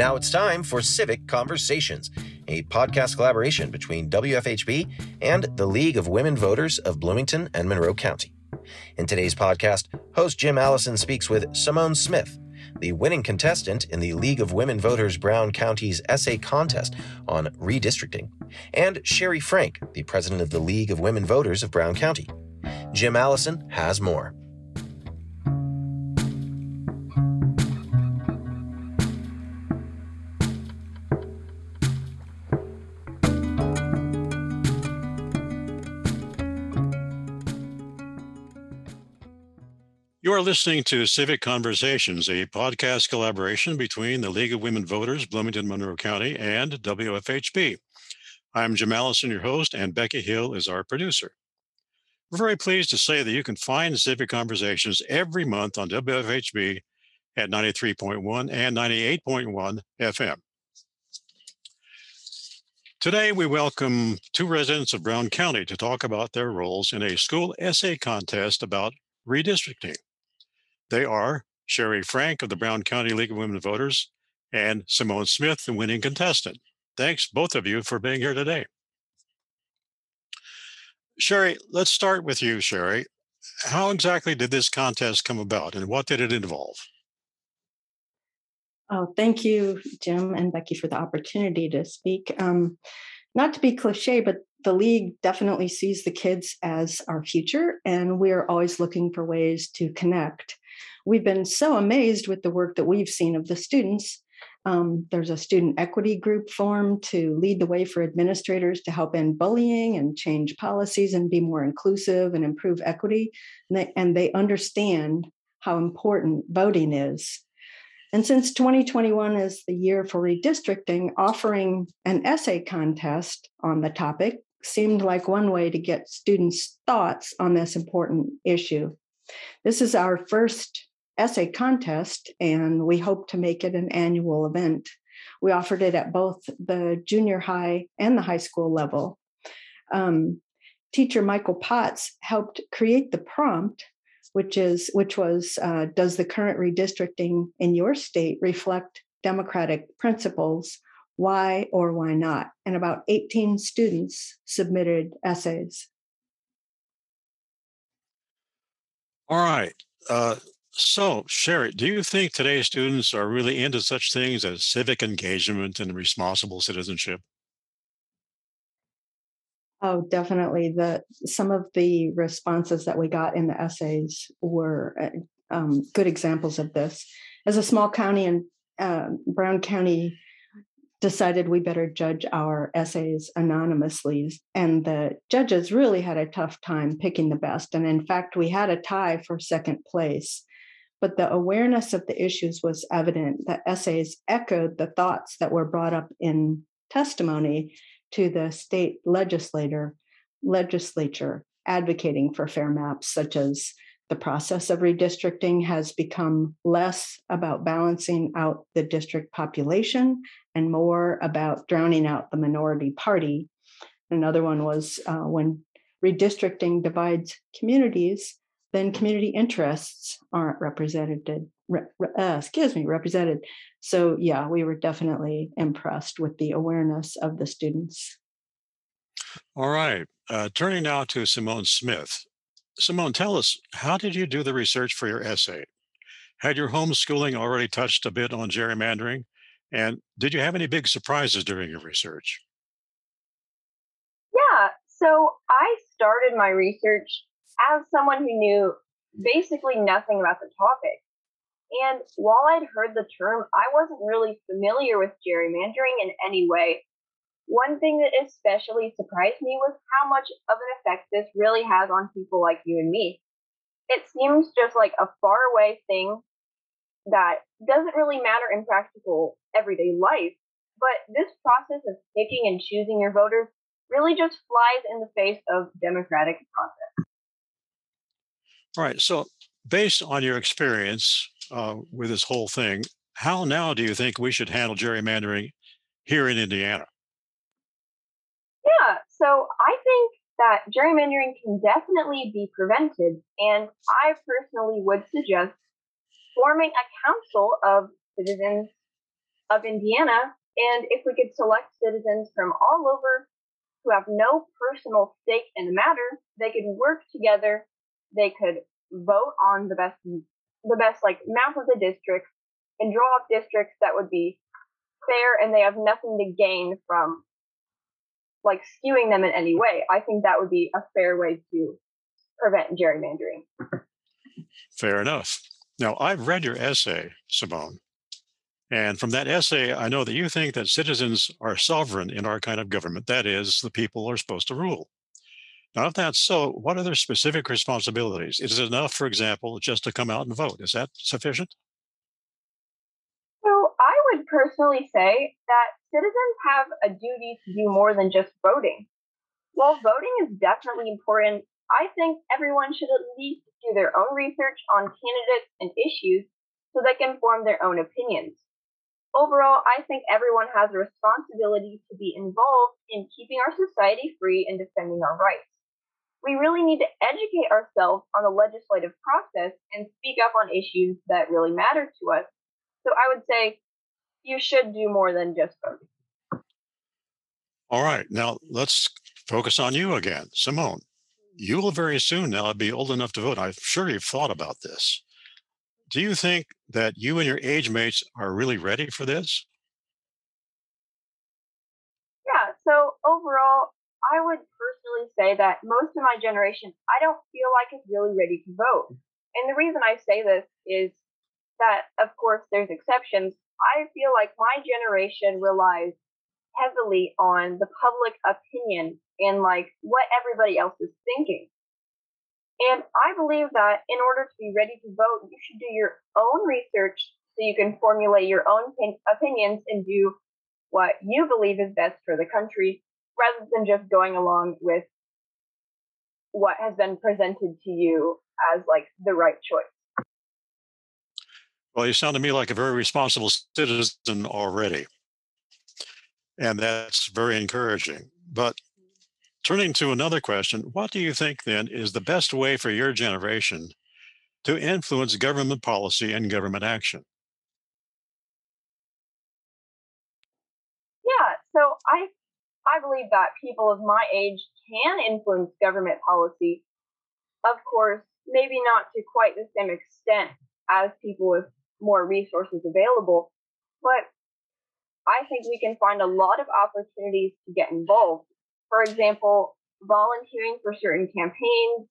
Now it's time for Civic Conversations, a podcast collaboration between WFHB and the League of Women Voters of Bloomington and Monroe County. In today's podcast, host Jim Allison speaks with Simone Smith, the winning contestant in the League of Women Voters Brown County's essay contest on redistricting, and Sherry Frank, the president of the League of Women Voters of Brown County. Jim Allison has more. You are listening to Civic Conversations, a podcast collaboration between the League of Women Voters, Bloomington, Monroe County, and WFHB. I'm Jim Allison, your host, and Becky Hill is our producer. We're very pleased to say that you can find Civic Conversations every month on WFHB at 93.1 and 98.1 FM. Today, we welcome two residents of Brown County to talk about their roles in a school essay contest about redistricting. They are Sherry Frank of the Brown County League of Women Voters and Simone Smith, the winning contestant. Thanks, both of you, for being here today. Sherry, let's start with you, Sherry. How exactly did this contest come about and what did it involve? Oh, thank you, Jim and Becky, for the opportunity to speak. Um, not to be cliche, but the league definitely sees the kids as our future, and we're always looking for ways to connect we've been so amazed with the work that we've seen of the students. Um, there's a student equity group formed to lead the way for administrators to help end bullying and change policies and be more inclusive and improve equity. And they, and they understand how important voting is. And since 2021 is the year for redistricting, offering an essay contest on the topic seemed like one way to get students' thoughts on this important issue. This is our first essay contest, and we hope to make it an annual event. We offered it at both the junior high and the high school level. Um, teacher Michael Potts helped create the prompt, which is which was uh, Does the current redistricting in your state reflect democratic principles? Why or why not? And about 18 students submitted essays. All right. Uh, so, Sherry, do you think today's students are really into such things as civic engagement and responsible citizenship? Oh, definitely. The some of the responses that we got in the essays were uh, um, good examples of this. As a small county in uh, Brown County decided we better judge our essays anonymously, and the judges really had a tough time picking the best. And in fact, we had a tie for second place but the awareness of the issues was evident. The essays echoed the thoughts that were brought up in testimony to the state legislator legislature advocating for fair maps, such as the process of redistricting has become less about balancing out the district population and more about drowning out the minority party. Another one was uh, when redistricting divides communities, then community interests aren't represented re, uh, excuse me represented. So yeah we were definitely impressed with the awareness of the students. All right uh, turning now to simone smith. Simone tell us how did you do the research for your essay? Had your homeschooling already touched a bit on gerrymandering and did you have any big surprises during your research yeah so i started my research as someone who knew basically nothing about the topic. And while I'd heard the term, I wasn't really familiar with gerrymandering in any way. One thing that especially surprised me was how much of an effect this really has on people like you and me. It seems just like a faraway thing that doesn't really matter in practical everyday life, but this process of picking and choosing your voters really just flies in the face of democratic process. All right. So, based on your experience uh, with this whole thing, how now do you think we should handle gerrymandering here in Indiana? Yeah. So, I think that gerrymandering can definitely be prevented. And I personally would suggest forming a council of citizens of Indiana. And if we could select citizens from all over who have no personal stake in the matter, they could work together. They could vote on the best, the best like map of the district and draw up districts that would be fair and they have nothing to gain from like skewing them in any way. I think that would be a fair way to prevent gerrymandering. Fair enough. Now, I've read your essay, Simone. And from that essay, I know that you think that citizens are sovereign in our kind of government. That is, the people are supposed to rule. Now, if that's so, what are their specific responsibilities? Is it enough, for example, just to come out and vote? Is that sufficient? So, I would personally say that citizens have a duty to do more than just voting. While voting is definitely important, I think everyone should at least do their own research on candidates and issues so they can form their own opinions. Overall, I think everyone has a responsibility to be involved in keeping our society free and defending our rights. We really need to educate ourselves on the legislative process and speak up on issues that really matter to us. So I would say you should do more than just vote. All right. Now let's focus on you again. Simone, you will very soon now be old enough to vote. I'm sure you've thought about this. Do you think that you and your age mates are really ready for this? Yeah, so overall, I would personally say that most of my generation, I don't feel like is really ready to vote. And the reason I say this is that, of course, there's exceptions. I feel like my generation relies heavily on the public opinion and like what everybody else is thinking. And I believe that in order to be ready to vote, you should do your own research so you can formulate your own opinions and do what you believe is best for the country rather than just going along with what has been presented to you as like the right choice. Well, you sound to me like a very responsible citizen already. And that's very encouraging. But turning to another question, what do you think then is the best way for your generation to influence government policy and government action? Yeah, so I I believe that people of my age can influence government policy. Of course, maybe not to quite the same extent as people with more resources available, but I think we can find a lot of opportunities to get involved. For example, volunteering for certain campaigns,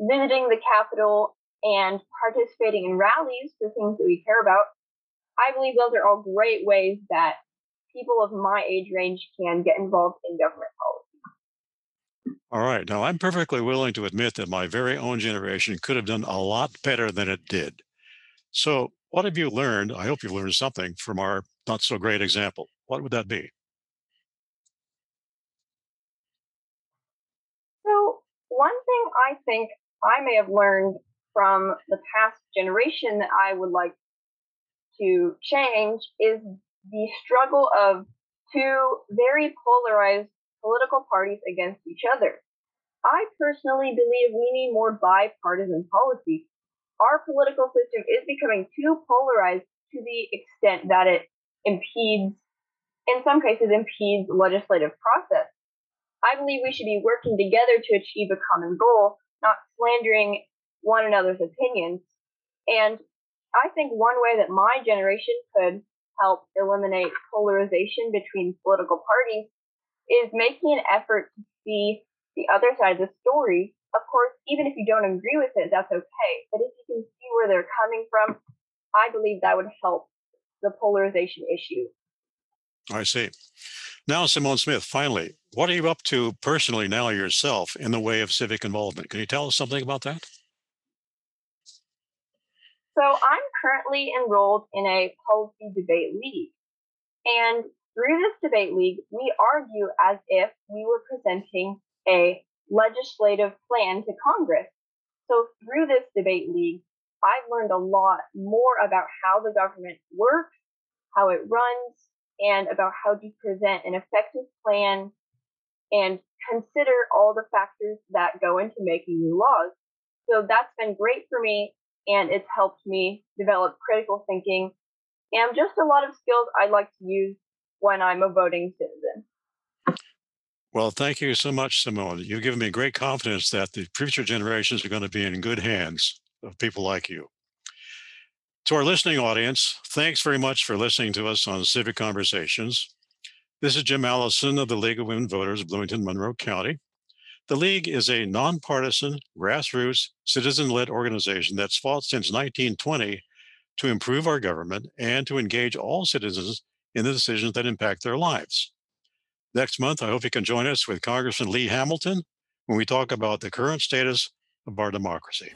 visiting the Capitol, and participating in rallies for things that we care about. I believe those are all great ways that people of my age range can get involved in government policy. All right. Now, I'm perfectly willing to admit that my very own generation could have done a lot better than it did. So, what have you learned? I hope you've learned something from our not so great example. What would that be? So, one thing I think I may have learned from the past generation that I would like to change is the struggle of two very polarized political parties against each other. I personally believe we need more bipartisan policy. Our political system is becoming too polarized to the extent that it impedes, in some cases, impedes legislative process. I believe we should be working together to achieve a common goal, not slandering one another's opinions. And I think one way that my generation could help eliminate polarization between political parties is making an effort to see the other side of the story. Of course, even if you don't agree with it, that's okay. But if you can see where they're coming from, I believe that would help the polarization issue. I see. Now, Simone Smith, finally, what are you up to personally now yourself in the way of civic involvement? Can you tell us something about that? So, I'm currently enrolled in a policy debate league. And through this debate league, we argue as if we were presenting a legislative plan to Congress. So, through this debate league, I've learned a lot more about how the government works, how it runs, and about how to present an effective plan and consider all the factors that go into making new laws. So that's been great for me, and it's helped me develop critical thinking and just a lot of skills I'd like to use when I'm a voting citizen. Well, thank you so much, Simone. You've given me great confidence that the future generations are going to be in good hands of people like you. To our listening audience, thanks very much for listening to us on Civic Conversations. This is Jim Allison of the League of Women Voters, of Bloomington, Monroe County. The League is a nonpartisan, grassroots, citizen led organization that's fought since 1920 to improve our government and to engage all citizens in the decisions that impact their lives. Next month, I hope you can join us with Congressman Lee Hamilton when we talk about the current status of our democracy.